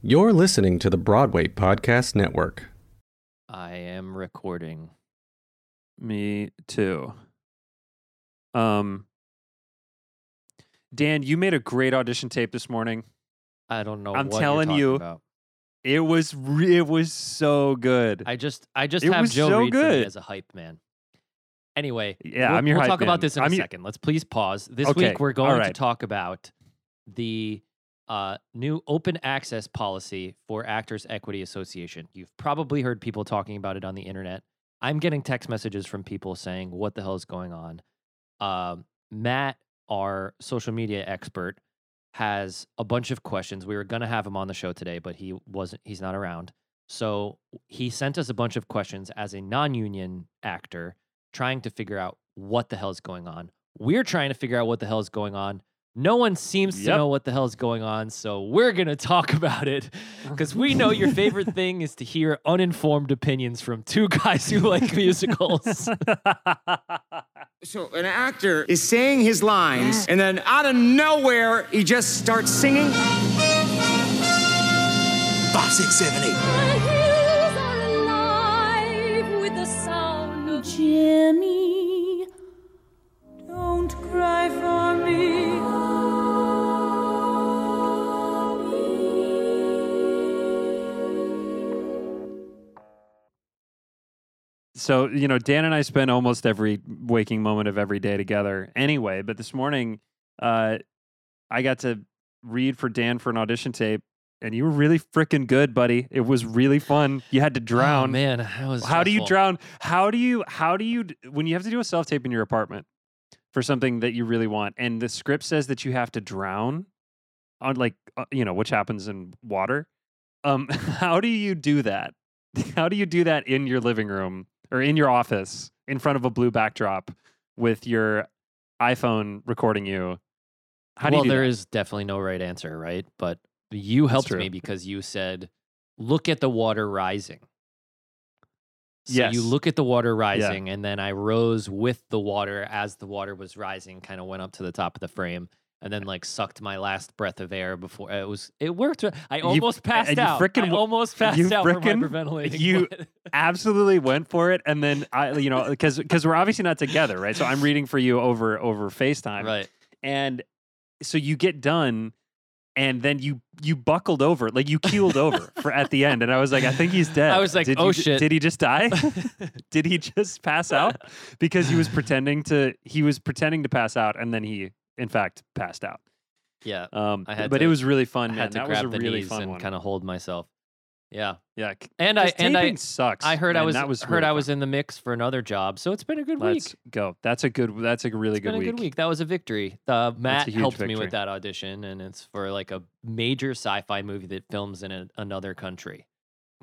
You're listening to the Broadway Podcast Network. I am recording. Me too. Um, Dan, you made a great audition tape this morning. I don't know. I'm what you're telling talking you, about. It was re- it was so good. I just I just It have Joe so read for me good. as a hype man. Anyway, Yeah, we'll, I'm your we'll hype talk about this in I'm a your- second. Let's please pause. This Okay, week we're all going to talk about the uh, new open access policy for Actors Equity Association. You've probably heard people talking about it on the internet. I'm getting text messages from people saying, "What the hell is going on?" Um, Matt, our social media expert, has a bunch of questions. We were going to have him on the show today, but he wasn't. He's not around. So he sent us a bunch of questions as a non-union actor, trying to figure out what the hell is going on. We're trying to figure out what the hell is going on. No one seems to know what the hell is going on, so we're gonna talk about it because we know your favorite thing is to hear uninformed opinions from two guys who like musicals. So an actor is saying his lines, and then out of nowhere, he just starts singing. Five, six, seven, eight. The so you know, Dan and I spend almost every waking moment of every day together anyway. But this morning, uh, I got to read for Dan for an audition tape, and you were really freaking good, buddy. It was really fun. You had to Oh, drown. man, that was how do you drown? How do you? How do you? d- When you have to do a self tape in your apartment for something that you really want, and the script says that you have to drown on like uh, you know which happens in water. Um, how do you do that? How do you do that in your living room or in your office in front of a blue backdrop with your iPhone recording you? How do well, you do there is definitely no right answer, right? But you helped me because you said, "Look at the water rising." So Yes. you look at the water rising, and then I rose with the water as the water was rising. Kind of went up to the top of the frame, and then like sucked my last breath of air before it was. It worked. I almost passed you out. frickin' I almost passed you out from hyperventilating. you- absolutely went for it and then i you know because because we're obviously not together right so i'm reading for you over over facetime right. and so you get done and then you you buckled over like you keeled over for at the end and i was like i think he's dead I was like, did "Oh, you shit." did he just die did he just pass out because he was pretending to he was pretending to pass out and then he in fact passed out Yeah. um I had but to- it was really fun I man had to that was grab a the really knees fun and kind of hold myself. Yeah. yeah And I and I sucks I heard I was, was heard really I was in the mix for another job, so it's been a good Let's week. go. That's a good. That's a really It's good been a week. good week. That was a victory. Uh, Matt helped me with that audition, and it's for like a major sci-fi movie that films in a, another country.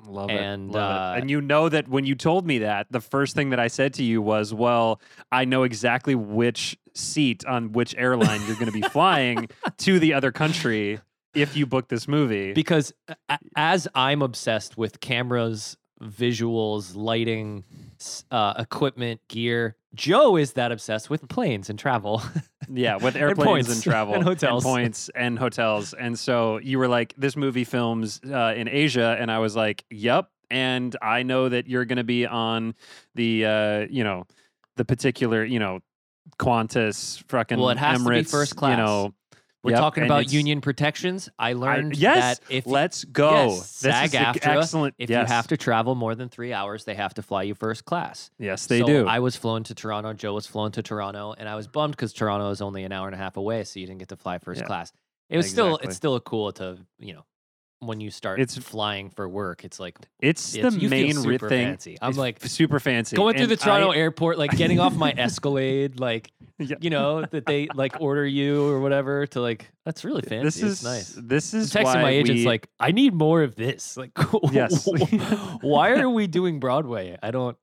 Love And, it. Love uh, it. And you know that when you told me that, the first thing that I said to you was, "Well, I know exactly which seat on which airline you're going to be flying to the other country if you book this movie." Because a- as I'm obsessed with cameras, visuals, lighting, uh, equipment, gear, Joe is that obsessed with planes and travel. yeah, with And airplanes and, points. travel And hotels. points and hotels. And so you were like, "This movie films uh, in Asia," and I was like, "Yep." And I know that you're going to be on the, uh, you know, the particular, you know, Qantas, fucking Well, it has to be Emirates, first You know, We're Yep, talking about union protections. I I- learned yes, that if let's go. Yes, this is excellent. if yes. you have to travel more than three hours, they have to fly you first class. yes, they so do. I was flown to Toronto. Joe was flown to Toronto, and I was bummed because Toronto is only an hour and a half away, so you didn't get to fly first Yeah, class. It was still it's still a cool to you know when you start It's- flying for work. It's like it's, it's- the main super thing. fancy. I'm like super fancy. going through the Toronto I- airport, like getting off my Escalade, like Yeah. you know that they like order you or whatever to like that's really fancy. This is it's nice. This I'm is texting why my agents we, like, I need more of this. Like, Yes. why are we doing Broadway? I don't.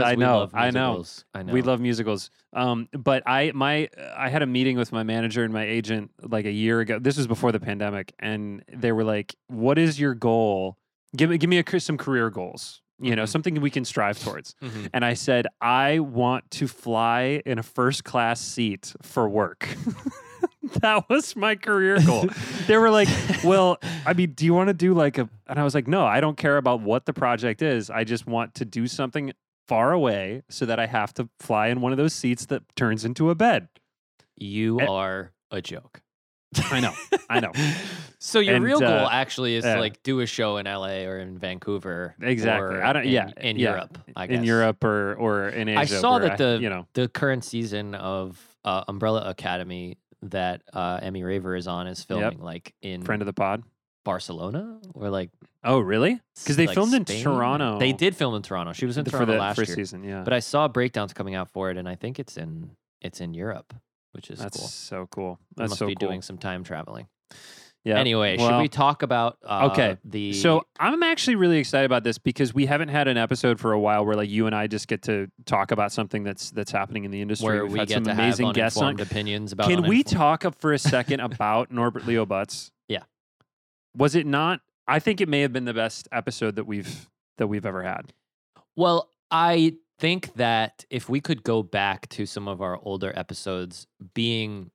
I know, I know. I know. We love musicals. Um, but I my I had a meeting with my manager and my agent like a year ago. This was before the pandemic, and they were like, "What is your goal? Give me give me a, some career goals. You know, Mhm. something we can strive towards." Mhm. And I said, "I want to fly in a first class seat for work." that was my career goal. they were like, "Well, I mean, do you want to do like a?" And I was like, "No, I don't care about what the project is. I just want to do something far away so that I have to fly in one of those seats that turns into a bed." You Eh. are a joke. I know, I know. So your And, real goal uh, actually is yeah. to like do a show in LA or in Vancouver. Exactly. or I don't- in, yeah, in yeah. Europe. I guess in Europe or or in Asia. I saw that the you know the current season of uh, Umbrella Academy that uh, Emmy Raver is on is filming like in friend of the pod. Barcelona or like Oh, really? Because they like, filmed in Spain? Toronto. They did film in Toronto. She was in for Toronto the last first year. season. Yeah, But I saw breakdowns coming out for it, and I think it's in it's in Europe, which is that's cool. so cool. That's must so be cool. doing some time traveling. Yeah. Anyway, should we talk about uh, okay, the So I'm actually really excited about this because we haven't had an episode for a while where like you and I just get to talk about something that's that's happening in the industry. where We've we had get some to amazing have guests on. opinions about Can we talk for a second about Norbert Leo Butz? Was it not? I think it may have been the best episode that we've that we've ever had. Well, I think that if we could go back to some of our older episodes, being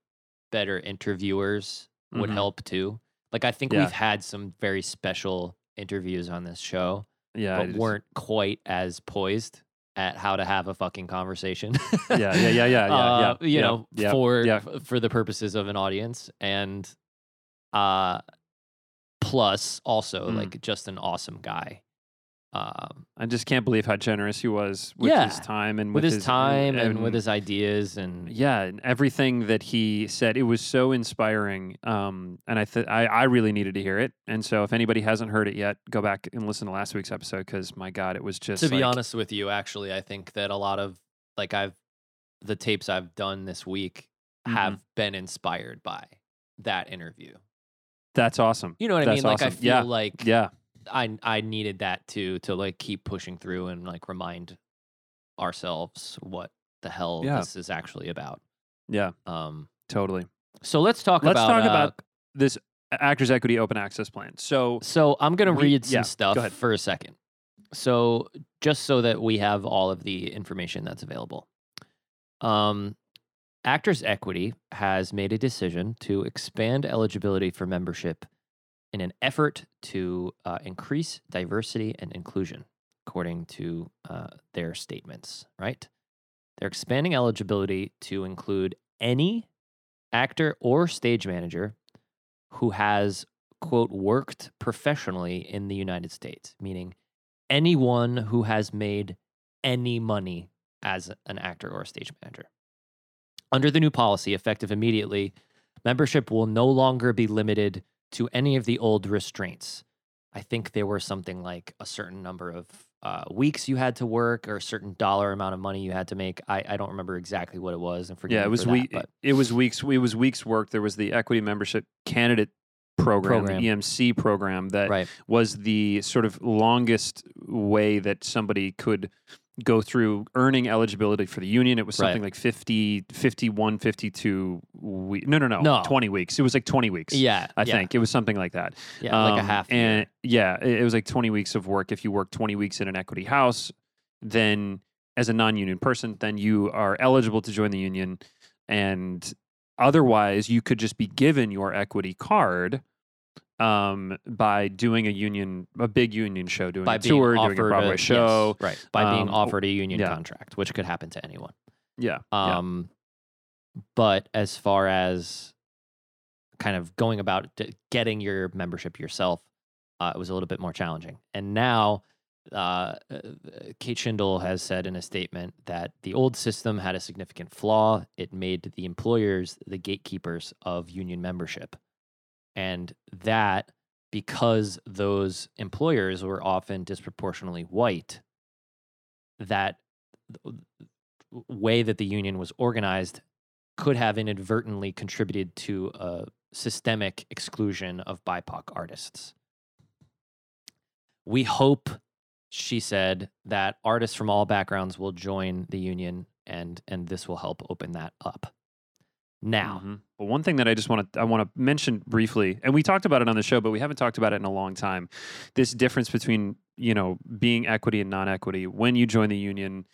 better interviewers would Mhm. help too. Like I think Yeah. we've had some very special interviews on this show, Yeah, but weren't quite as poised at how to have a fucking conversation. Yeah, yeah, yeah, yeah, yeah, Uh, yeah, You yeah, know, yeah, for for the purposes of an audience, and uh, plus also Mm. like just an awesome guy. Um, I just can't believe how generous he was with Yeah. his time and with, his, time and, with his ideas and yeah, and everything that he said, it was so inspiring. Um, and I, th- I, I really needed to hear it. And so, if anybody hasn't heard it yet, go back and listen to last week's episode because my God, it was just to be honest with you, actually, I think that a lot of like I've the tapes I've done this week Mm-hmm. have been inspired by that interview. That's awesome. You know what I That's mean? Like I feel Yeah. like Yeah, I I needed that too to like keep pushing through and like remind ourselves what the hell Yeah. this is actually about. yeah, Um totally. so let's talk Let's about talk uh, about this Actors Equity Open Access Plan. So, So I'm gonna We- read some yeah, stuff for a second. So just so that we have all of the information that's available. Um, Actors Equity has made a decision to expand eligibility for membership in an effort to uh, increase diversity and inclusion, according to uh, their statements. Right? They're expanding eligibility to include any actor or stage manager who has quote worked professionally in the United States, meaning anyone who has made any money as an actor or stage manager. Under the new policy, effective immediately, membership will no longer be limited to any of the old restraints. I think there were something like a certain number of uh, weeks you had to work or a certain dollar amount of money you had to make. I, I don't remember exactly what it was, and forgive yeah, it was for that, week. but It was weeks. It was weeks work. There was the Equity Membership Candidate Program, Program. the EMC program that right, was the sort of longest way that somebody could go through earning eligibility for the union. It was Right. something like 50, 51, 52 weeks. No, no, no, No. 20 weeks. It was like 20 weeks. yeah, I yeah, think it was something like that. yeah, like a Um, half And year. yeah, it, it was like 20 weeks of work. If you work 20 weeks in an equity house, then as a non-union person, then you are eligible to join the union. And otherwise, you could just be given your equity card um, by doing a union, a big union show, doing by a tour, doing a Broadway yes, show. right? By being um, offered a union yeah. contract, which could happen to anyone. Yeah, yeah. Um, but as far as kind of going about getting your membership yourself, uh, it was a little bit more challenging. And now, uh, uh, Kate Shindle has said in a statement that the old system had a significant flaw. It made the employers the gatekeepers of union membership. And that, because those employers were often disproportionately white, that th- way that the union was organized could have inadvertently contributed to a systemic exclusion of BIPOC artists. We hope, she said, that artists from all backgrounds will join the union and and this will help open that up. Now, Mhm. Well, one thing that I just want to I want to mention briefly, and we talked about it on the show, but we haven't talked about it in a long time. This difference between you know being equity and non-equity when you join the union.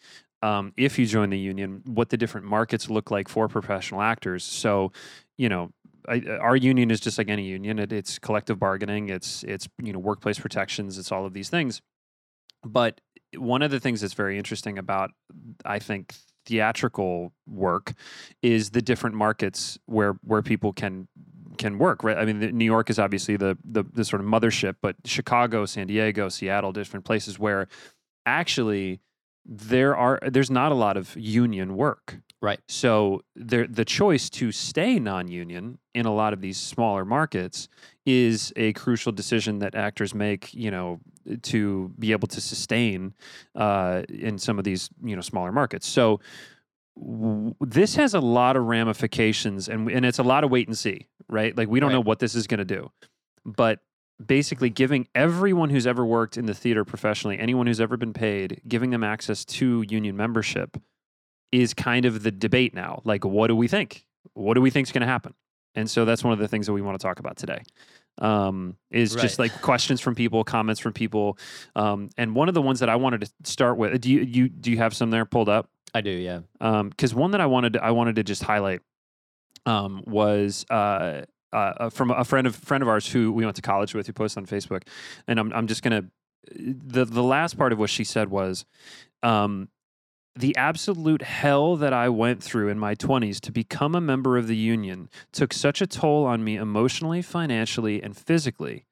Um, if you join the union, what the different markets look like for professional actors. So, you know, I, our union is just like any union. It, it's collective bargaining. It's it's you know workplace protections. It's all of these things. But one of the things that's very interesting about I think theatrical work is the different markets where where people can can work right? I mean the, new york is obviously the, the the sort of mothership but chicago san diego seattle different places where actually there are there's not a lot of union work Right. so there the choice to stay non-union in a lot of these smaller markets is a crucial decision that actors make you know to be able to sustain uh, in some of these you know smaller markets so w- this has a lot of ramifications and and it's a lot of wait and see right like we don't Right. know what this is going to do but basically giving everyone who's ever worked in the theater professionally anyone who's ever been paid giving them access to union membership is kind of the debate now like what do we think what do we think is going to happen and so that's one of the things that we want to talk about today um, is just like questions from people comments from people um, and one of the ones that i wanted to start with do you, you do you have some there pulled up I do, yeah. because one that I wanted to, I wanted to just highlight um, was uh, uh, from a friend of friend of ours who we went to college with who posted on Facebook, and I'm I'm just gonna the the last part of what she said was. Um, the absolute hell that I went through in my 20s to become a member of the union took such a toll on me emotionally, financially, and physically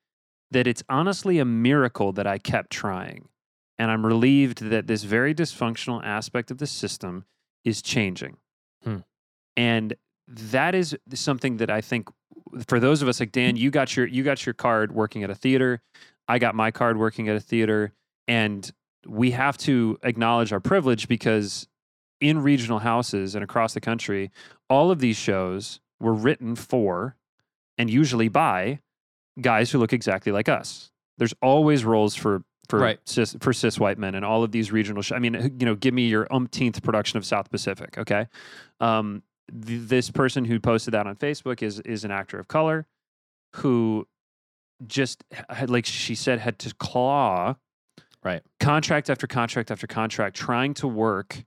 that it's honestly a miracle that I kept trying. And I'm relieved that this very dysfunctional aspect of the system is changing. Hmm. And that is something that I think for those of us like Dan, you got your you got your card working at a theater. I got my card working at a theater. And we have to acknowledge our privilege because in regional houses and across the country, all of these shows were written for and usually by guys who look exactly like us. There's always roles for for Right. cis for cis white men and all of these regional. Sh- I mean, you know, give me your umpteenth production of South Pacific. Okay, um, th- this person who posted that on Facebook is is an actor of color who just had, like she said had to claw Right. contract after contract after contract trying to work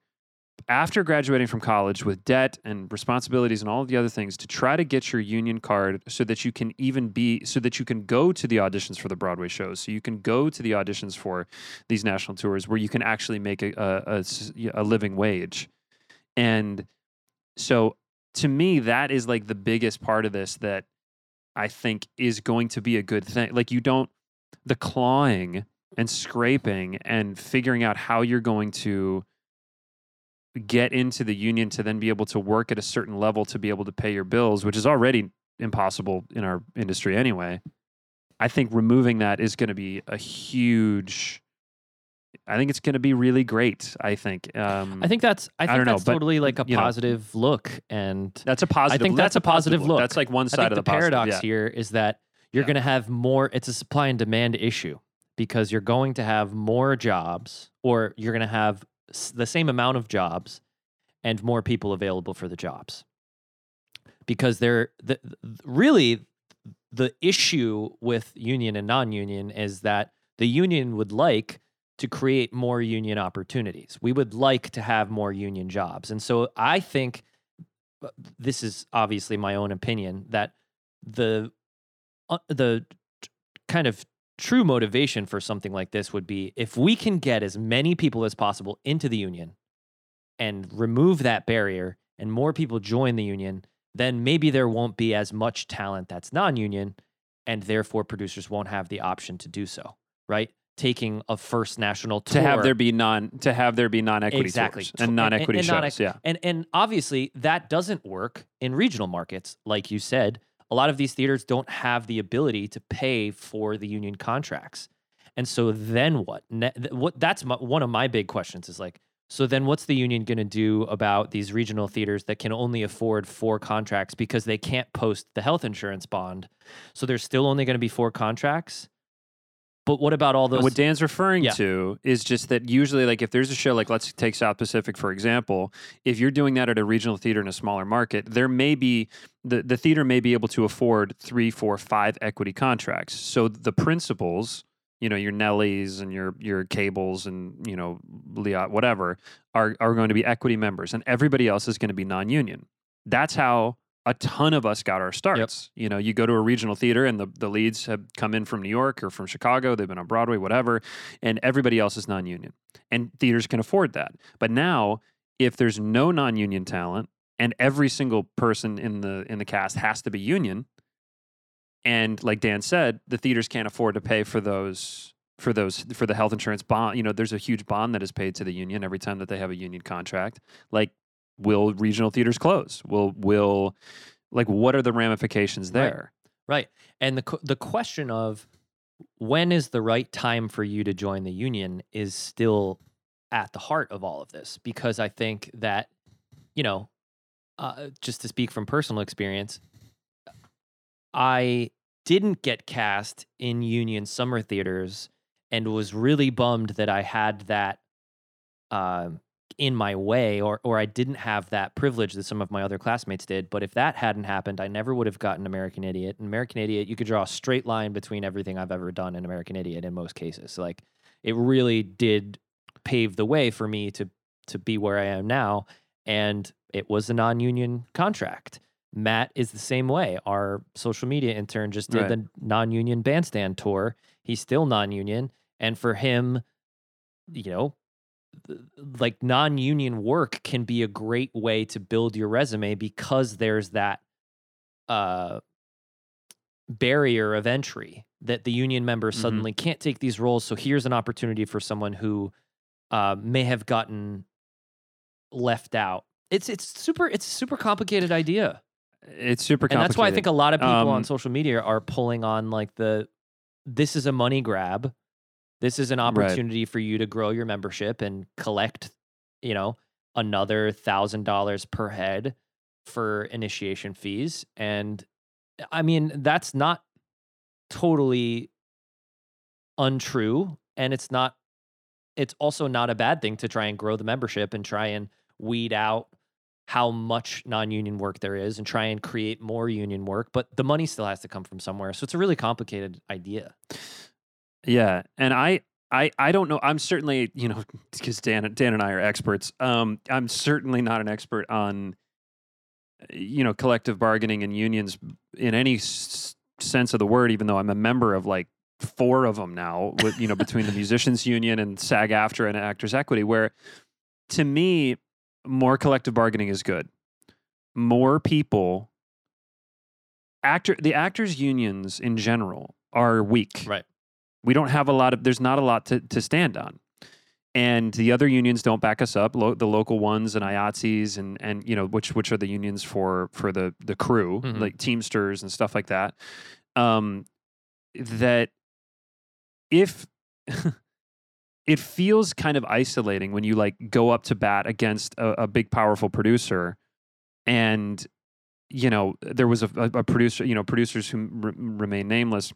after graduating from college with debt and responsibilities and all of the other things to try to get your union card so that you can even be so that you can go to the auditions for the Broadway shows. So you can go to the auditions for these national tours where you can actually make a a living wage. And so to me that is like the biggest part of this that I think is going to be a good thing. Like you don't the clawing and scraping and figuring out how you're going to get into the union to then be able to work at a certain level to be able to pay your bills, which is already impossible in our industry anyway. I think removing that is going to be a huge. I think it's going to be really great. I think. Um, I think that's I think don't know, that's but, totally like a you know. positive look and that's a positive. I think that's a positive look. That's like one I side of the, the, positive, paradox yeah. here is that you're Yeah. going to have more. It's a supply and demand issue because you're going to have more jobs, or you're going to have the same amount of jobs and more people available for the jobs. Because they're the, really the issue with union and non-union is that the union would like to create more union opportunities. We would like to have more union jobs. And so I think uh, this is obviously my own opinion that the uh, the kind of true motivation for something like this would be if we can get as many people as possible into the union and remove that barrier and more people join the union then maybe there won't be as much talent that's non-union and therefore producers won't have the option to do so right taking a first national tour to have there be non to have there be non-equity Exactly. tours and and- non-equity and shows. non-equ- yeah. and and obviously that doesn't work in regional markets like you said a lot of these theaters don't have the ability to pay for the union contracts. And so then what? What that's my, one of my big questions is like so then what's the union going to do about these regional theaters that can only afford four contracts because they can't post the health insurance bond? So there's still only going to be four contracts but what about all And those what Dan's referring Yeah. to is just that usually, like if there's a show, like let's take South Pacific for example, if you're doing that at a regional theater in a smaller market, there may be the the theater may be able to afford three, four, five equity contracts. So the principals, you know, your Nellies and your your Cables and you know, Liat, whatever, are are going to be equity members, and everybody else is going to be non-union. That's how a ton of us got our starts. You know, you go to a regional theater and the, the leads have come in from New York or from Chicago, they've been on Broadway, whatever, and everybody else is non union. And theaters can afford that. But now, if there's no non union talent and every single person in the in the cast has to be union, and like Dan said, the theaters can't afford to pay for those for those for the health insurance bond. You know, there's a huge bond that is paid to the union every time that they have a union contract. Like, will regional theaters close? Will will like what are the ramifications there? Right. And the the question of when is the right time for you to join the union is still at the heart of all of this because I think that you know uh, just to speak from personal experience I didn't get cast in union summer theaters and was really bummed that I had that um in my way or or I didn't have that privilege that some of my other classmates did. But if that hadn't happened, I never would have gotten American Idiot. And American Idiot, you could draw a straight line between everything I've ever done in American Idiot in most cases. Like it really did pave the way for me to to be where I am now. And it was a non-union contract. Matt is the same way. Our social media intern just did Right. the non-union bandstand tour. He's still non-union. And for him, you know, like non-union work can be a great way to build your resume because there's that uh barrier of entry that the union member Mhm. suddenly can't take these roles so here's an opportunity for someone who uh, may have gotten left out it's it's super it's a super complicated idea It's super complicated. and that's why I think a lot of people on Um, social media are pulling on like the this is a money grab. This is an opportunity for you to grow your membership and collect, you know, another thousand dollars per head for initiation fees. And I mean, that's not totally untrue. And it's not it's also not a bad thing to try and grow the membership and try and weed out how much non-union work there is and try and create more union work but the money still has to come from somewhere so it's a really complicated idea Yeah, and I, I, I don't know. I'm certainly, you know, because Dan, Dan and I are experts. Um, I'm certainly not an expert on, you know, collective bargaining and unions in any s- sense of the word. Even though I'm a member of like four of them now, with you know, between the musicians union and SAG-AFTRA and Actors Equity, where to me, more collective bargaining is good. More people, actor, the actors unions in general are weak right we don't have a lot of there's not a lot to, to stand on. And the other unions don't back us up lo- the local ones and IATSEs and and you know which which are the unions for for the the crew Mhm. like teamsters and stuff like that. Um that if it feels kind of isolating when you like go up to bat against a, a big powerful producer and you know there was a, a, a producer you know producers who r- remain nameless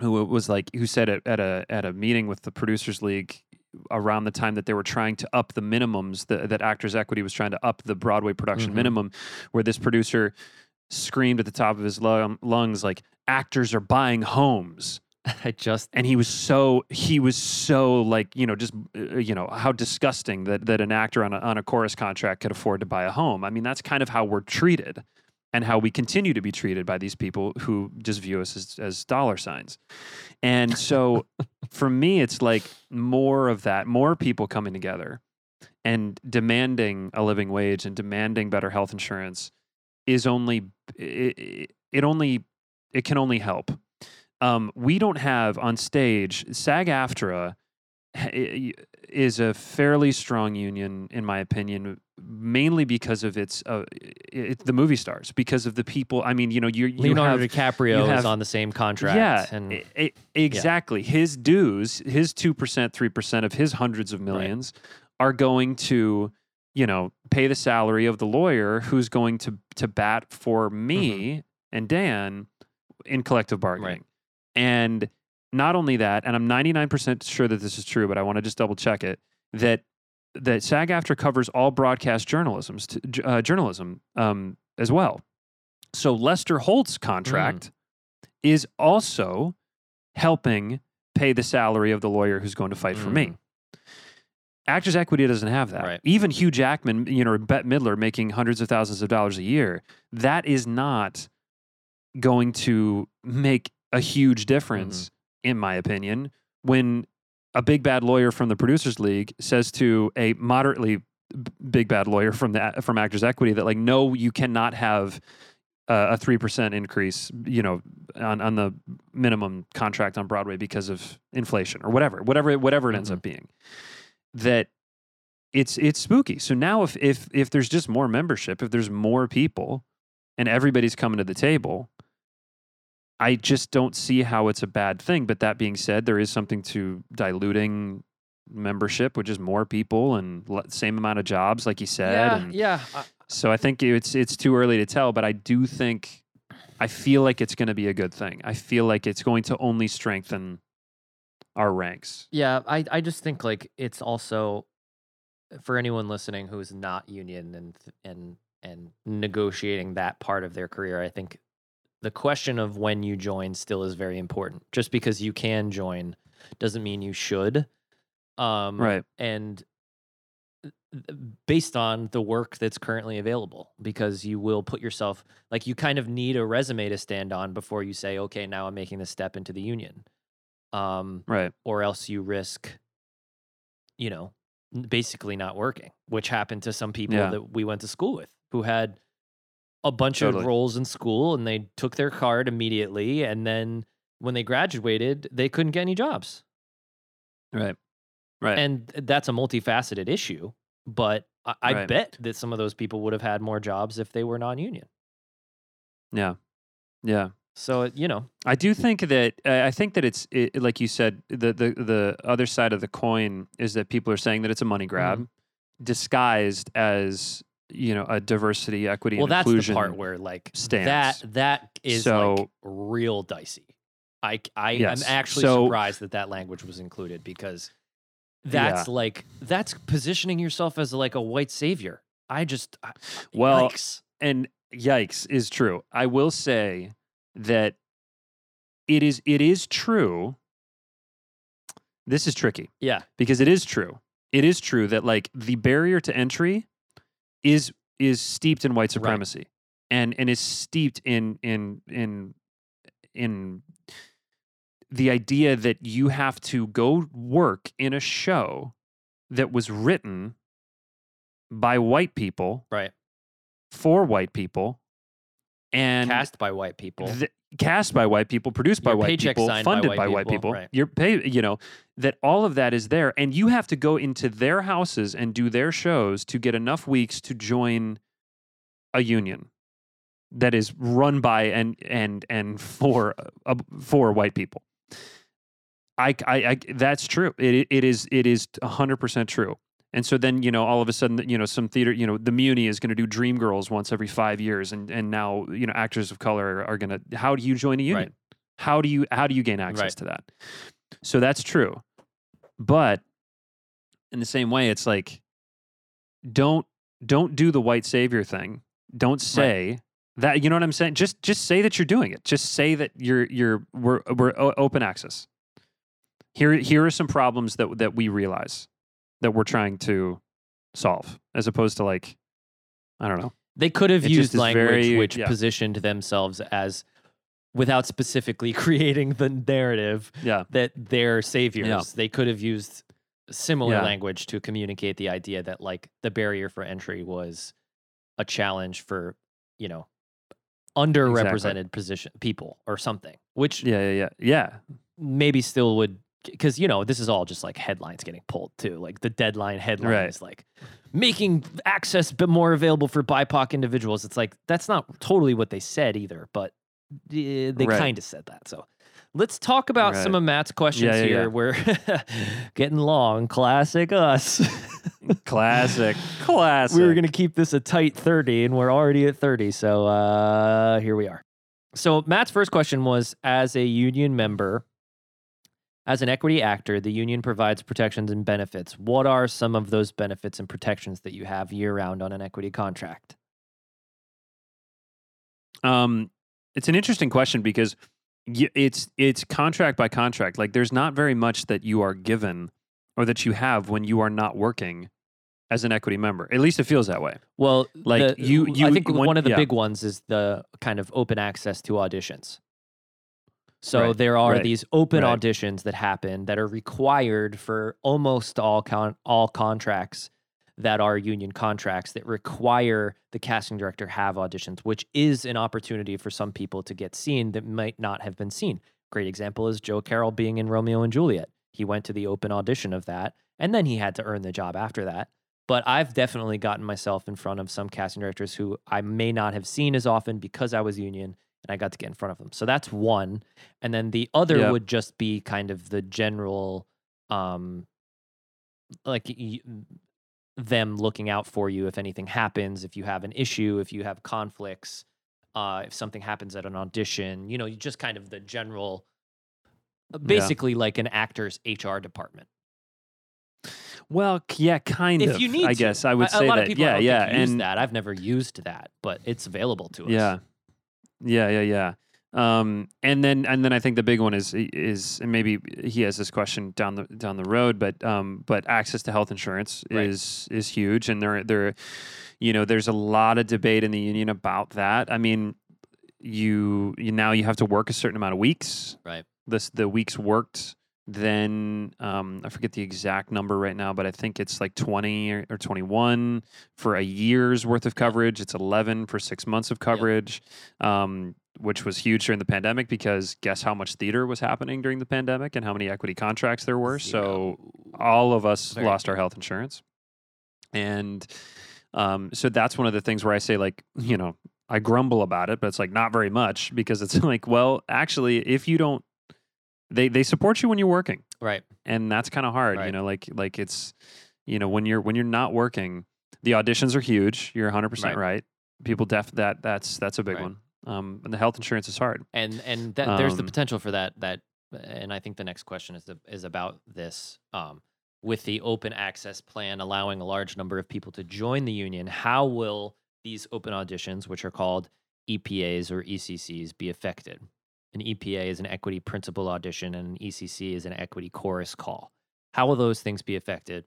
who was like who said it at a at a meeting with the producers league around the time that they were trying to up the minimums that, that actors equity was trying to up the broadway production Mhm. minimum where this producer screamed at the top of his lung, lungs like actors are buying homes. I just and he was so he was so like you know just uh, you know how disgusting that that an actor on a, on a chorus contract could afford to buy a home. I mean that's kind of how we're treated and how we continue to be treated by these people who just view us as, as dollar signs. And so for me it's like more of that more people coming together and demanding a living wage and demanding better health insurance is only it, it only it can only help. Um, we don't have on stage SAG AFTRA is a fairly strong union, in my opinion, mainly because of its uh, it, the movie stars, because of the people. I mean, you know, you you leonardo have dicaprio you is on the same contract yeah, and e- e- exactly. His dues, his two percent, three percent of his hundreds of millions, are going to, you know, pay the salary of the lawyer who's going to to bat for me and Dan in collective bargaining. And not only that, and I'm 99% sure that this is true, but I want to just double check it that that SAG-AFTRA covers all broadcast journalism uh, journalism um, as well. So Lester Holt's contract is also helping pay the salary of the lawyer who's going to fight for me. Actors Equity doesn't have that. Right. Even Hugh Jackman, you know, or Bette Midler making hundreds of thousands of dollars a year, that is not going to make a huge difference, Mm-hmm. in my opinion, when a big bad lawyer from the Producers League says to a moderately big bad lawyer from the from Actors Equity that like, no, you cannot have uh, a three percent increase, you know, on on the minimum contract on Broadway because of inflation or whatever, whatever whatever it ends Mhm. up being. That it's it's spooky. So now if if if there's just more membership, if there's more people, and everybody's coming to the table, I just don't see how it's a bad thing. But that being said, there is something to diluting membership, which is more people and same amount of jobs, like you said. yeah, and yeah. So I think it's it's too early to tell, but I do think I feel like it's going to be a good thing. I feel like it's going to only strengthen our ranks. Yeah, I, I just think like it's also for anyone listening who is not union and and and negotiating that part of their career, I think the question of when you join still is very important. Just because you can join doesn't mean you should. Um, Right. And based on the work that's currently available, because you will put yourself like you kind of need a resume to stand on before you say, okay, now I'm making the step into the union. Um, Right. or else you risk, you know, basically not working, which happened to some people Yeah. that we went to school with who had a bunch Totally. of roles in school and they took their card immediately. And then when they graduated, they couldn't get any jobs. Right. Right. And that's a multifaceted issue. But I, I Right. bet that some of those people would have had more jobs if they were non union. yeah. Yeah. So, you know, I do think that uh, I think that it's it, like you said the the the other side of the coin is that people are saying that it's a money grab Mm-hmm. disguised as you know a diversity, equity, well, and that's inclusion. the part where like stance. that that is So- like real dicey. I I Yes. am actually So- surprised that that language was included because that's like that's positioning yourself as like a white savior. I just Well, yikes. and yikes is true. I will say that it is it is true. This is tricky yeah, because it is true. It is true that like the barrier to entry is is steeped in white supremacy and and is steeped in in in in the idea that you have to go work in a show that was written by white people right. for white people and Cast by white people. th- cast by white people, produced by white people, signed by funded white by white people, people. right. Your pay, you know, that all of that is there, and you have to go into their houses and do their shows to get enough weeks to join a union that is run by and and and for uh, for white people. I, I, I that's true. It it is it is hundred percent true. And so then you know all of a sudden you know some theater you know the Muny is going to do Dreamgirls once every five years, and and now you know actors of color are, going to. How do you join a union? How do you how do you gain access Right. to that? So that's true, but in the same way, it's like don't don't do the white savior thing. Don't say that. You know what I'm saying? Just just say that you're doing it. Just say that you're you're we're we're open access. Here here are some problems that that we realize that we're trying to solve, as opposed to like I don't know. They could have It used language very- which yeah. positioned themselves as without specifically creating the narrative Yeah, that they're saviors. They could have used similar Yeah. language to communicate the idea that like the barrier for entry was a challenge for, you know, underrepresented position people or something, which yeah, yeah, yeah, yeah. maybe still would because you know this is all just like headlines getting pulled too like the deadline headline Right. is like making access bit more available for bipoc individuals it's like that's not totally what they said either but they Right. kind of said that so let's talk about some of matt's questions Yeah, yeah, here yeah. we're getting long classic us Classic, classic. we were going to keep this a tight 30 and we're already at 30 so uh here we are so matt's first question was as a union member as an equity actor the union provides protections and benefits what are some of those benefits and protections that you have year round on an equity contract Um, it's an interesting question because it's it's contract by contract. Like, there's not very much that you are given or that you have when you are not working as an equity member. At least it feels that way. Well, Like, the- you- I think when- one of the yeah. big ones is the kind of open access to auditions. So Right, there are right, these open right. auditions that happen that are required for almost all con- all contracts that are union contracts that require the casting director have auditions, which is an opportunity for some people to get seen that might not have been seen. Great example is Joe Carroll being in Romeo and Juliet. He went to the open audition of that, and then he had to earn the job after that. But I've definitely gotten myself in front of some casting directors who I may not have seen as often because I was union and I got to get in front of them. So that's one. And then the other Yeah. would just be kind of the general um like y- them looking out for you if anything happens, if you have an issue, if you have conflicts, uh if something happens at an audition, you know, you just kind of the general uh, basically like an actor's HR department. Well, yeah, kind if of. you need I to. guess I would a, say a lot that. of people yeah, yeah, and that. I've never used that, but it's available to us. yeah, yeah, yeah, yeah. Um, and then and then I think the big one is is and maybe he has this question down the down the road, but um, but access to health insurance Right. is is huge, and there there, you know, there's a lot of debate in the union about that. I mean, you you now you have to work a certain amount of weeks. Right. This the weeks worked. Then um, I forget the exact number right now, but I think it's like 20 or, or 21 for a year's worth of coverage. It's 11 for six months of coverage, um, which was huge during the pandemic because guess how much theater was happening during the pandemic and how many equity contracts there were. So all of us Very lost our health insurance. And um, so that's one of the things where I say, like, you know, I grumble about it, but it's like not very much because it's like, well, actually, if you don't, they they support you when you're working, Right. and that's kind of hard. You know, like like it's, you know, when you're when you're not working, the auditions are huge. You're 100 percent Right. right. People def that that's that's a big Right. one. Um, and the health insurance is hard. and and that, there's the Um, potential for that that and i think the next question is the, is about this um, with the open access plan allowing a large number of people to join the union how will these open auditions which are called epas or eccs be affected an epa is an equity principal audition and an ecc is an equity chorus call how will those things be affected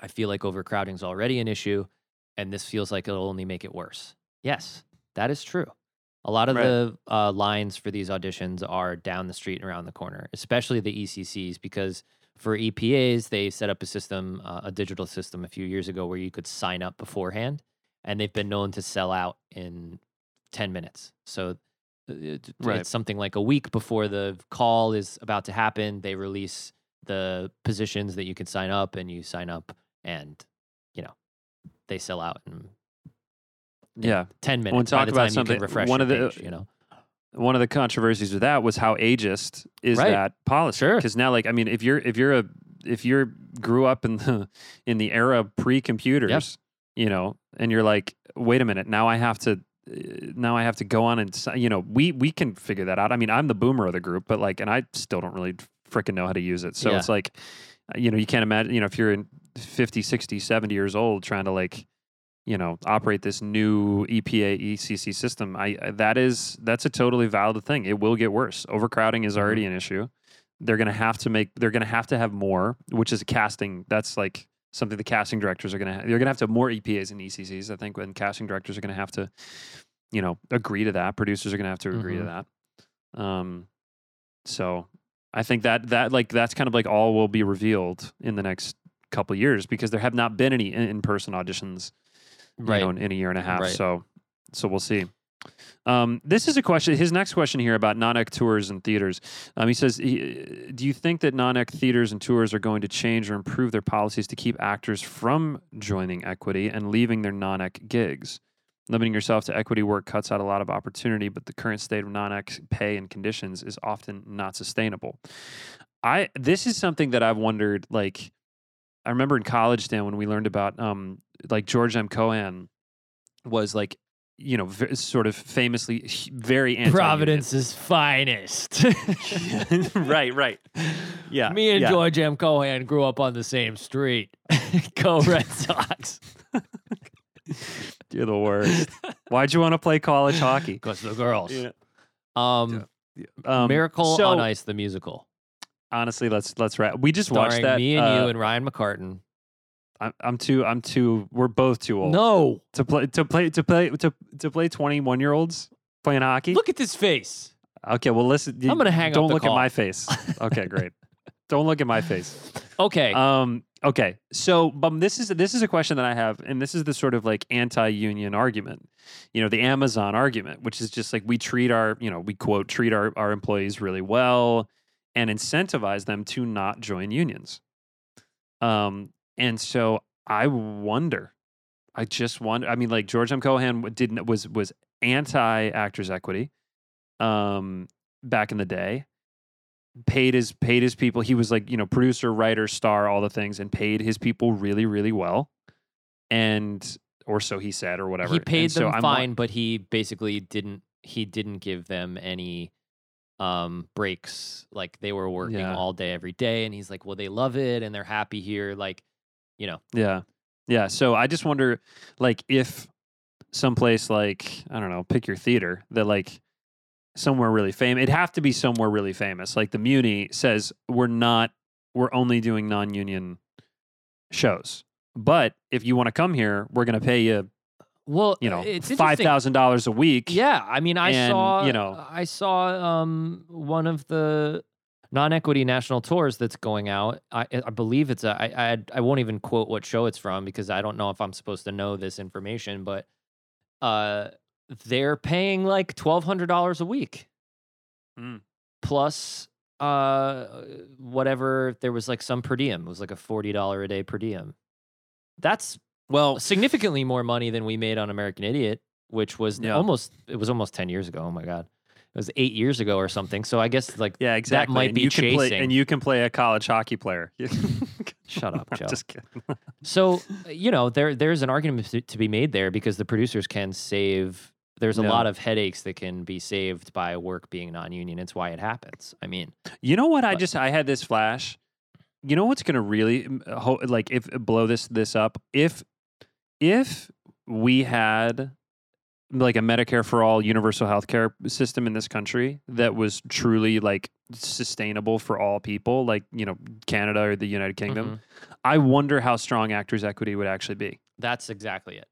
i feel like overcrowding is already an issue and this feels like it'll only make it worse yes that is true a lot of Right. the uh, lines for these auditions are down the street and around the corner, especially the ECCs, because for EPAs, they set up a system, uh, a digital system a few years ago where you could sign up beforehand, and they've been known to sell out in 10 minutes. So it- Right. it's something like a week before the call is about to happen, they release the positions that you can sign up, and you sign up, and, you know, they sell out in Yeah. 10 minutes Well, talk about something- one of the- page, you know? one of the controversies with that was how ageist is Right. that policy Sure. because now like i mean if you're if you're a if you're grew up in the in the era of pre-computers you know and you're like wait a minute now i have to uh, now i have to go on and you know we we can figure that out. I mean i'm the boomer of the group but like and i still don't really freaking know how to use it. So Yeah. it's like uh, you know you can't imagine you know if you're in 50 60 70 years old trying to like you know operate this new EPA ECC system I I- that is that's a totally valid thing. It will get worse. Overcrowding is already an issue. They're going to have to make they're going to have to have more which is a casting. That's like something the casting directors are going to have they're going to have to have more EPAs and ECCs I think when casting directors are going to have to you know agree to that producers are going to have to agree to that um so I think that that like that's kind of like all will be revealed in the next couple years because there have not been any in person auditions Right. know, in, in a year and a half. Right. So, so we'll see. Um, this is a question. His next question here about non-ec tours and theaters. Um, he says, he, "Do you think that non-ec theaters and tours are going to change or improve their policies to keep actors from joining equity and leaving their non-ec gigs? Limiting yourself to equity work cuts out a lot of opportunity, but the current state of non-ec pay and conditions is often not sustainable." I this is something that I've wondered. Like, I remember in college, Dan, when we learned about um, like George M. Cohan was like, you know, v- sort of famously very anti Providence's finest. right, right. Yeah. Me and yeah. George M. Cohan grew up on the same street. Go Red Sox. You're the worst. Why'd you want to play college hockey? Because the girls. Yeah. Um, Um, Miracle so- on Ice, the musical. honestly, let's let's wrap. We just watched that. me and uh, you and Ryan McCartan. I'm, I'm too. I'm too. We're both too old. No, to play to play to play to to play 21 year olds playing hockey. look at this face. Okay, well listen. I'm gonna hang up Don't look call. at my face. Okay, great. don't look at my face. Okay, Um. Okay. So, but this is this is a question that I have, and this is the sort of like anti-union argument. You know, the Amazon argument, which is just like we treat our, you know, we quote treat our our employees really well and incentivize them to not join unions. Um. And so I wonder. I just wonder. I mean, like George M. Cohan didn't was was anti actors equity, um, back in the day. Paid his paid his people. He was like you know producer, writer, star, all the things, and paid his people really really well, and or so he said or whatever. he And paid so them I'm fine, but he basically didn't. He didn't give them any um breaks. Like they were working Yeah. all day every day, and he's like, "Well, they love it and they're happy here." Like, you know, Yeah. Yeah. So I just wonder, like, if someplace like, I don't know, pick your theater that, like, somewhere really famous, it'd have to be somewhere really famous. Like the Muny says, we're not, we're only doing non union shows. But if you want to come here, we're going to pay you, well, you know, it's five thousand dollars a week. Yeah, I mean, I And, saw you know- I saw um one of the non-equity national tours that's going out. I, I believe it's a. I, I I won't even quote what show it's from because I don't know if I'm supposed to know this information, but uh, they're paying like twelve hundred dollars a week, Mm. plus uh whatever. There was like some per diem. It was like a forty dollar a day per diem. That's Well, significantly more money than we made on American Idiot, which was Yeah. almost it was almost ten years ago. Oh my god, it was eight years ago or something. So I guess like yeah, exactly. might and be can play, chasing. and you can play a college hockey player. Shut up, Joe. Just kidding. so you know there there's an argument to- to be made there because the producers can save. There's a Yeah. lot of headaches that can be saved by work being non-union. It's why it happens. I mean, You know what? I just I had this flash. You know what's going to really like if blow this this up if if we had like a Medicare for all universal health care system in this country that was truly like sustainable for all people like you know Canada or the United Kingdom mhm. I wonder how strong actors equity would actually be that's exactly it.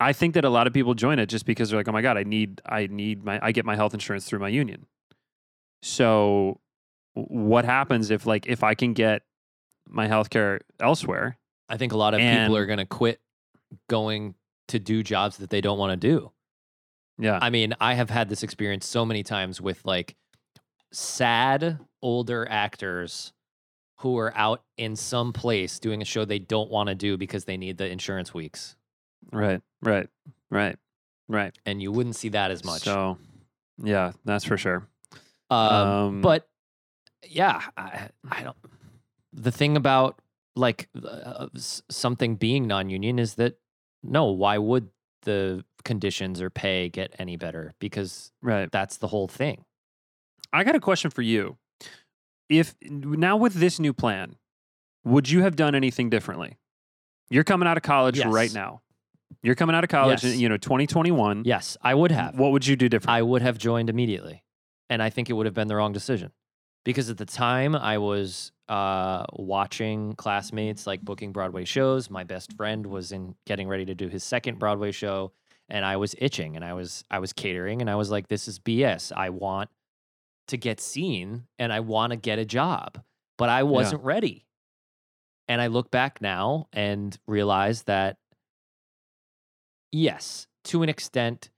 I think that a lot of people join it just because they're like, oh my god, I need, I need my, I get my health insurance through my union. So, what happens if, like, if I can get my health care elsewhere? I think a lot of people are going to quit going to do jobs that they don't want to do. Yeah, I mean, I have had this experience so many times with like sad older actors who are out in some place doing a show they don't want to do because they need the insurance weeks. right, right, right, right. And you wouldn't see that as much. So, yeah, that's for sure. Um, Um, but yeah, I, I don't. The thing about like uh, something being non-union is that no, why would the conditions or pay get any better? Because Right. that's the whole thing. I got a question for you. If now with this new plan, would you have done anything differently? You're coming out of college right now. You're coming out of college, Yes. you know, 2021. Yes, I would have. What would you do differently? I would have joined immediately. And I think it would have been the wrong decision. Because at the time I was uh, watching classmates like booking Broadway shows. My best friend was in getting ready to do his second Broadway show. And I was itching and I was I was catering and I was like, this is BS. I want to get seen and I want to get a job. But I wasn't ready. And I look back now and realize that yes, to an extent,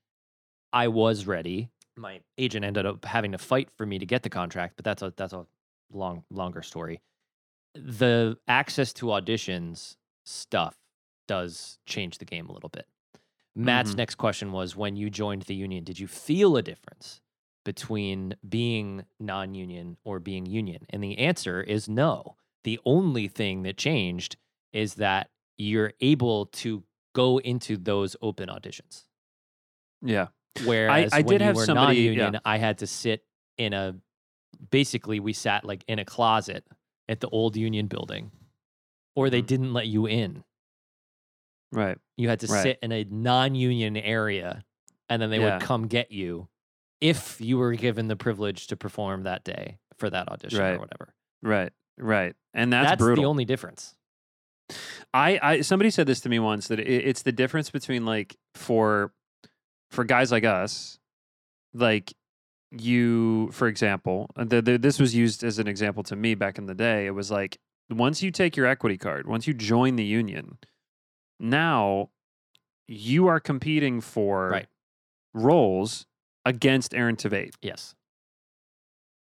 I was ready. My agent ended up having to fight for me to get the contract, but that's a that's a long longer story. The access to auditions stuff does change the game a little bit. Matt's Mhm. next question was when you joined the union, did you feel a difference between being non-union or being union? And the answer is no. The only thing that changed is that you're able to go into those open auditions. yeah. Whereas I when did you have were somebody- non-union, I had to sit in a. Basically, we sat like in a closet at the old union building, or they Mhm. didn't let you in. Right. You had to Right. sit in a non-union area, and then they Yeah. would come get you if you were given the privilege to perform that day for that audition Right. or whatever. Right. Right. And that's, That's, brutal. the only difference. I, I somebody said this to me once that it, it's the difference between like for for guys like us, like you, for example, uh, the, the, this was used as an example to me back in the day. It was like once you take your equity card, once you join the union, now you are competing for Right. roles against Aaron Tveit Yes.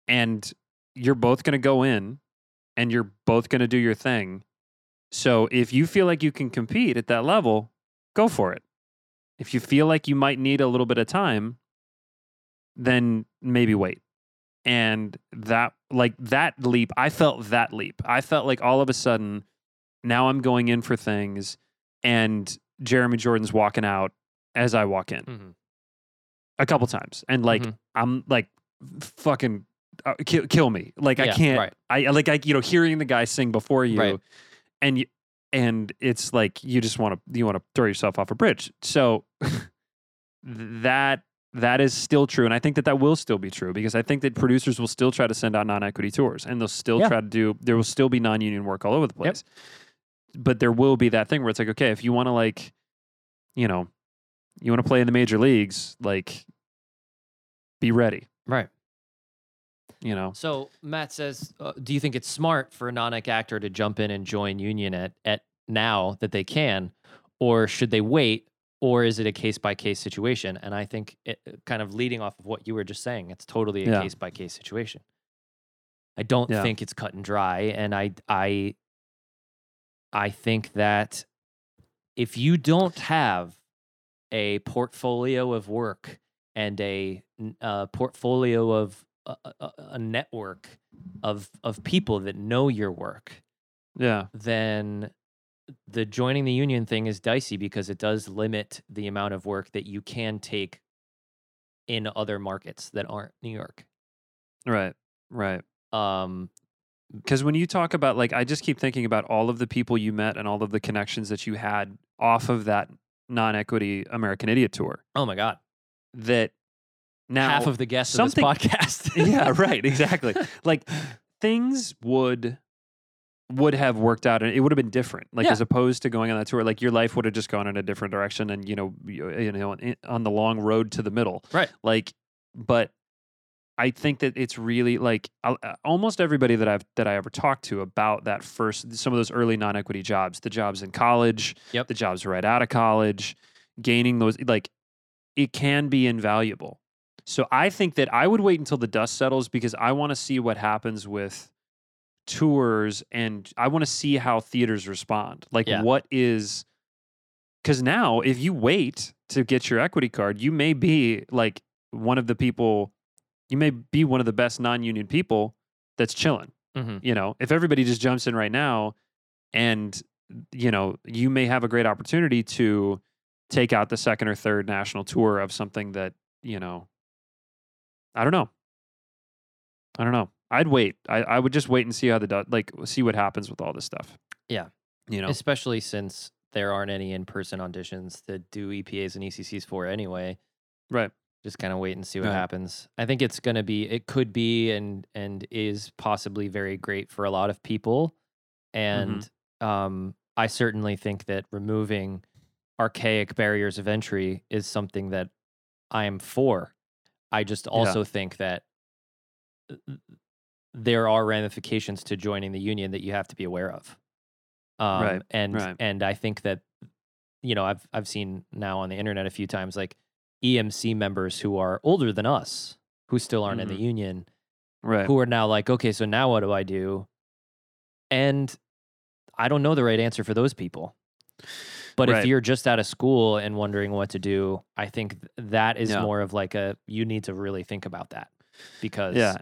and you're both going to go in and you're both going to do your thing. So if you feel like you can compete at that level, go for it. If you feel like you might need a little bit of time, then maybe wait. And that, like that leap, I felt that leap. I felt like all of a sudden, now I'm going in for things, and Jeremy Jordan's walking out as I walk in Mhm. a couple times. And like, Mhm. I'm like, fucking uh, kill, kill me. Like, I can't, right. I I- like, I, you know, hearing the guy sing before you, Right. and you, and it's like you just want to you want to throw yourself off a bridge. So that that is still true, and I think that that will still be true because I think that producers will still try to send out non-equity tours, and they'll still Yeah. try to do. There will still be non-union work all over the Yep. place, but there will be that thing where it's like, okay, if you want to like, you know, you want to play in the major leagues, like, be ready. Right. You know, So Matt says, uh, do you think it's smart for a non-ec actor to jump in and join union at at now that they can, or should they wait, or is it a case by case situation? And I think, it, uh, kind of leading off of what you were just saying, it's totally a case by case situation. I don't Yeah. think it's cut and dry, and I I I think that if you don't have a portfolio of work and a, uh, portfolio of a, a, a network of of people that know your work, yeah, then the joining the union thing is dicey because it does limit the amount of work that you can take in other markets that aren't New York. right, right. Um, Because when you talk about like, I just keep thinking about all of the people you met and all of the connections that you had off of that non-equity American Idiot tour. oh my God, That now half of the guests of this podcast. yeah, right, exactly. Like things would would have worked out and it would have been different. Like Yeah. as opposed to going on that tour, like your life would have just gone in a different direction and you know, you, you know, on the long road to the middle. Right. Like, but I think that it's really like almost everybody that I've that I ever talked to about that first some of those early non-equity jobs, the jobs in college, Yep. the jobs right out of college, gaining those like it can be invaluable. So I think that I would wait until the dust settles because I want to see what happens with tours and I want to see how theaters respond. Like Yeah. what is cuz now if you wait to get your equity card, you may be like one of the people you may be one of the best non-union people that's chilling. Mhm. You know, if everybody just jumps in right now and you know, you may have a great opportunity to take out the second or third national tour of something that, you know, I don't know. I don't know. I'd wait. I, I would just wait and see how the, like, see what happens with all this stuff. Yeah. You know, especially since there aren't any in-person auditions to do EPAs and ECCs for anyway. right. Just kind of wait and see what Right. happens. I think it's going to be it could be and and is possibly very great for a lot of people and um I certainly think that removing archaic barriers of entry is something that I am for. I just also think that uh, there are ramifications to joining the union that you have to be aware of. Um, Right, and right. and I think that you know I've I've seen now on the internet a few times like EMC members who are older than us who still aren't in the Mhm. union Right. who are now like okay so now what do I do? And I don't know the right answer for those people. But Right. if you're just out of school and wondering what to do, I think that is more of like a you need to really think about that because Yeah.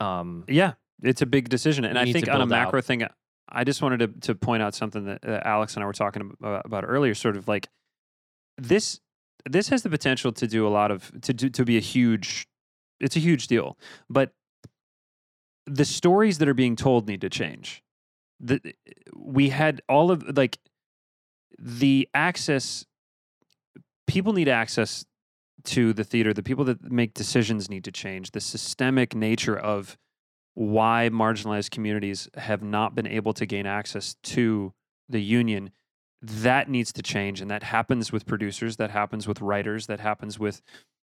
um Yeah, it's a big decision, and I think on a build out. macro thing, I just wanted to to point out something that uh, Alex and I were talking about, about earlier. Sort of like this this has the potential to do a lot of to do to be a huge. It's a huge deal, but the stories that are being told need to change. The, we had all of like the access. People need access to the theater. The people that make decisions need to change. The systemic nature of why marginalized communities have not been able to gain access to the union that needs to change and that happens with producers that happens with writers that happens with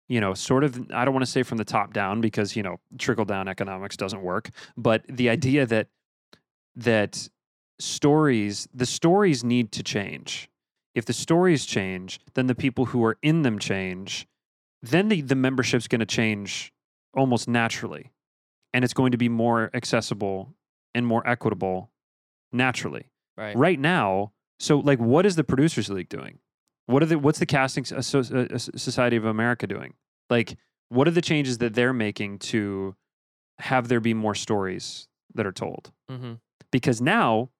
you know sort of i don't want to say from the top down because you know trickle down economics doesn't work but the idea that that stories the stories need to change. If the stories change then the people who are in them change then the, the membership's going to change almost naturally. And it's going to be more accessible and more equitable naturally. Right. right now so like what is the producers league doing? What are the what's the casting uh, uh, society of america doing? Like what are the changes that they're making to have there be more stories that are told? Mm-hmm. because now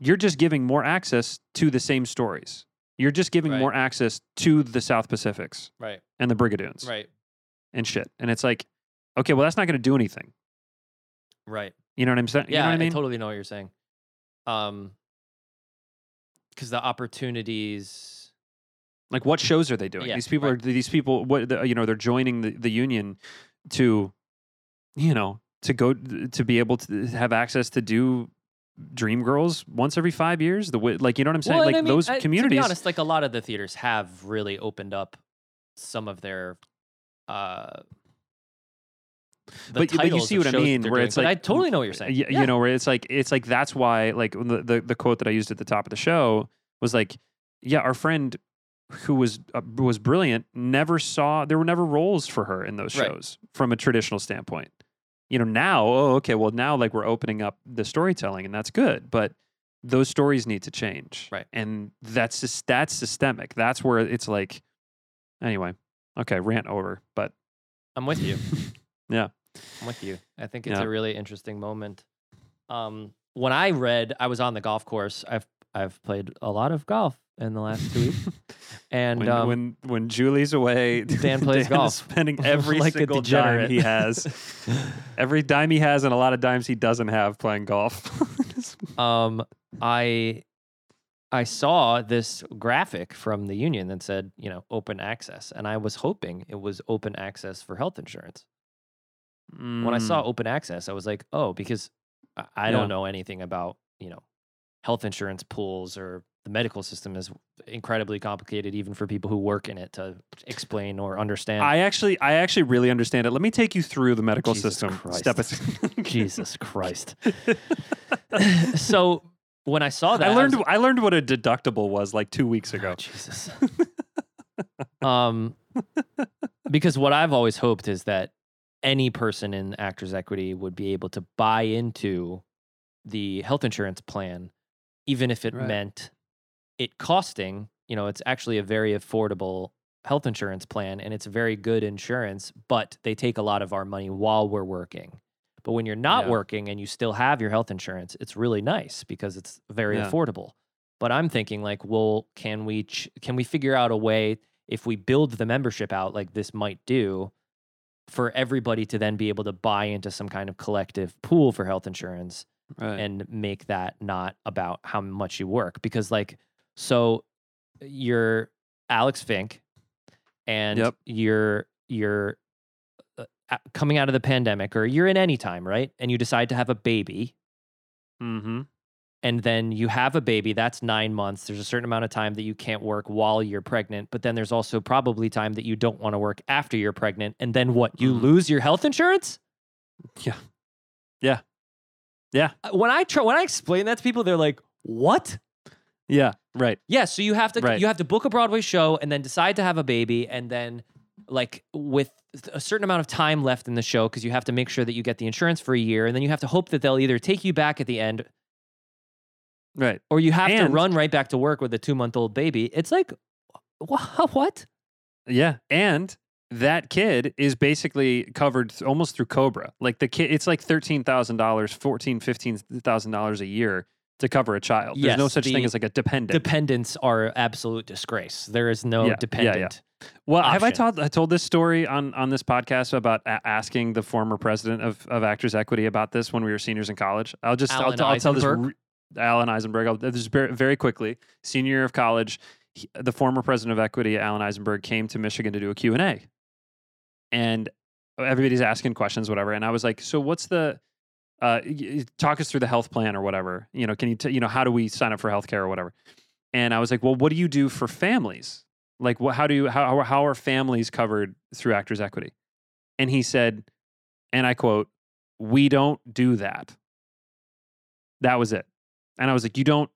you're just giving more access to the same stories you're just giving Right. more access to the south pacifics Right. and the brigadoons Right. and shit and it's like okay well that's not going to do anything Right. you know what i'm saying Yeah, you know what i mean totally know what you're saying. Um, because the opportunities. Like, what shows are they doing? Yeah, these people right. are these people. What the, you know? They're joining the, the union to, you know, to go to be able to have access to do Dream Girls once every five years. The way, like, you know what I'm saying? Well, like I mean, those I- communities. To be honest, like a lot of the theaters have really opened up some of their. Uh, the But- but you see what I mean, where doing, it's like- I totally know what you're saying. y- you know, where it's like it's like that's why like the, the the quote that I used at the top of the show was like, yeah, our friend who was uh, was brilliant never saw there were never roles for her in those Right. shows from a traditional standpoint. You know, now oh okay, well now like we're opening up the storytelling and that's good, but those stories need to change. Right. And that's just that's systemic. That's where it's like anyway. Okay, rant over, but I'm with you. Yeah. I'm with you. I think it's Yeah. a really interesting moment. Um, when I read, I was on the golf course. I've I've played a lot of golf in the last two weeks, and when, um, when when Julie's away, Dan plays is golf. spending every Like single dime he has, every dime he has, and a lot of dimes he doesn't have playing golf. um, I I saw this graphic from the union that said, you know, open access, and I was hoping it was open access for health insurance. When I saw Mm, open access, I was like, oh, because I, Yeah. don't know anything about you know health insurance pools or the medical system is incredibly complicated, even for people who work in it to explain or understand. I actually, I actually really understand it. Let me take you through the medical Jesus system. Christ. Step us. Jesus Christ. so when I saw that, I was learned. like, I learned what a deductible was like two weeks ago. Oh, Jesus. um, because what I've always hoped is that any person in Actors Equity would be able to buy into the health insurance plan, even if it Right. meant it costing. You know, it's actually a very affordable health insurance plan, and it's very good insurance. But they take a lot of our money while we're working. But when you're not Yeah. working and you still have your health insurance, it's really nice because it's very Yeah. affordable. But I'm thinking like, well, can we ch- can we figure out a way if we build the membership out like this might do for everybody to then be able to buy into some kind of collective pool for health insurance Right. and make that not about how much you work because like so you're Alex Fink and Yep. you're you're uh, coming out of the pandemic or you're in any time, right? And you decide to have a baby mm-hmm. and then you have a baby that's nine months there's a certain amount of time that you can't work while you're pregnant but then there's also probably time that you don't want to work after you're pregnant and then what you Mhm. lose your health insurance Yeah. Yeah. Yeah. Uh, when i try when i explain that to people they're like what Yeah. Right. yeah so you have to Right. you have to book a broadway show and then decide to have a baby and then like with a certain amount of time left in the show because you have to make sure that you get the insurance for a year and then you have to hope that they'll either take you back at the end Right. or you have to run right back to work with a two month old baby. It's like, wha- what? Yeah, and that kid is basically covered almost through Cobra. Like the kid, it's like thirteen thousand dollars, fourteen, fifteen thousand dollars a year to cover a child. There's no such thing as like a dependent. Dependents are absolute disgrace. There is no Yeah, yeah, yeah. dependent. well, have I option. told I told this story on on this podcast about a- asking the former president of, of Actors Equity about this when we were seniors in college? I'll just I'll, Alan t- I'll tell this. Eisenberg? re- Alan Eisenberg. I'll this very, very quickly. Senior year of college, he- the former president of Equity, Alan Eisenberg, came to Michigan to do a Q and A, and everybody's asking questions, whatever. And I was like, "So what's the uh, talk us through the health plan or whatever. You know, can you, t- you know, how do we sign up for healthcare or whatever? And I was like, well, what do you do for families? Like, what, how do you, how, how are families covered through Actors Equity? And he said, and I quote, we don't do that. That was it. And I was like, you don't,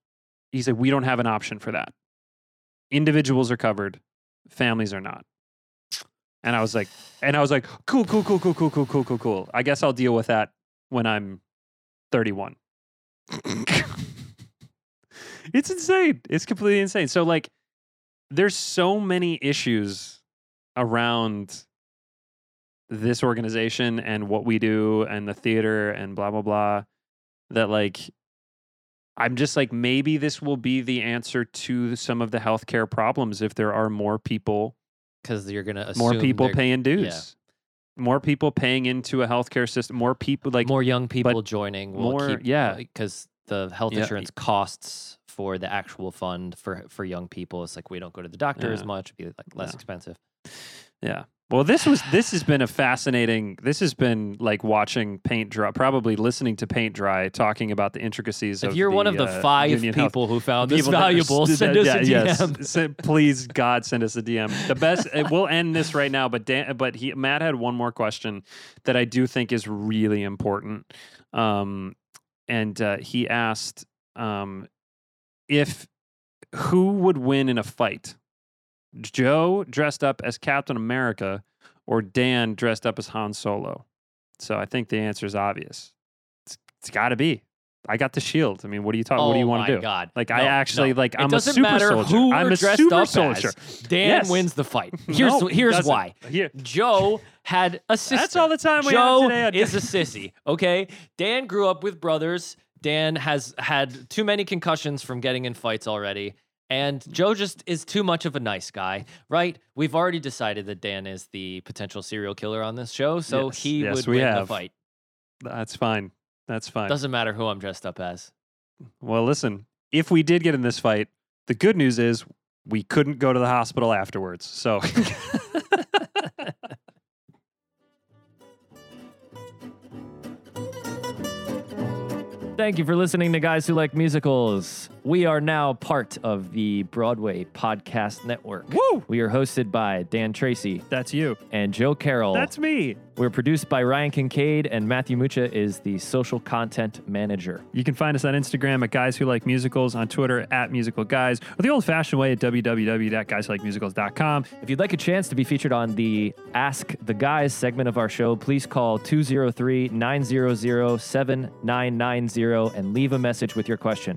he said, we don't have an option for that. Individuals are covered, families are not. And I was like, and I was like, cool, cool, cool, cool, cool, cool, cool, cool, cool. I guess I'll deal with that when I'm 31. it's insane. It's completely insane. So, like, there's so many issues around this organization and what we do and the theater and blah, blah, blah that, like, I'm just like, maybe this will be the answer to some of the healthcare problems if there are more people Because you're gonna assume more people paying dues. More people paying into a healthcare system. More people like more young people joining. Will more- keep, yeah. because the health Yeah. insurance costs for the actual fund for for young people. It's like we don't go to the doctor as much. It'd be like less Yeah. expensive. Yeah. Well, this was this has been a fascinating. This has been like watching paint dry, probably listening to paint dry, talking about the intricacies. If of you're one of the uh, five union health- people who found this people that valuable, send us a yeah, DM. yes. Send- please, God, send us a DM. The best. we'll end this right now, but Dan, but he Matt had one more question that I do think is really important. Um, and uh, he asked um, if who would win in a fight, Joe dressed up as Captain America or Dan dressed up as Han Solo. So I think the answer is obvious. It's, it's got to be. I got the shield. I mean, what do you talk? what do you Oh want to do? God. Like No, I actually no. like I'm a super soldier. who I'm a dressed super up soldier. as. Dan Yes. wins the fight. Here's No, here's why. Here, Joe had a sister. That's all the time we Joe have today. is a sissy. Okay, Dan grew up with brothers. Dan has had too many concussions from getting in fights already. And Joe just is too much of a nice guy, right? We've already decided that Dan is the potential serial killer on this show, so Yes, he yes, would we win the fight. That's fine. That's fine. Doesn't matter who I'm dressed up as. Well, listen, if we did get in this fight, the good news is we couldn't go to the hospital afterwards. So Thank you for listening to Guys Who Like Musicals. We are now part of the Broadway Podcast Network. Woo! We are hosted by Dan Tracy that's you. and Joe Carroll. That's me. We're produced by Ryan Kincaid, and Matthew Mucha is the social content manager. You can find us on Instagram at Guys Who Like Musicals, on Twitter at Musical Guys, or the old fashioned way at www.guyswholikemusicals.com. If you'd like a chance to be featured on the Ask the Guys segment of our show, please call 203 900 7990 and leave a message with your question.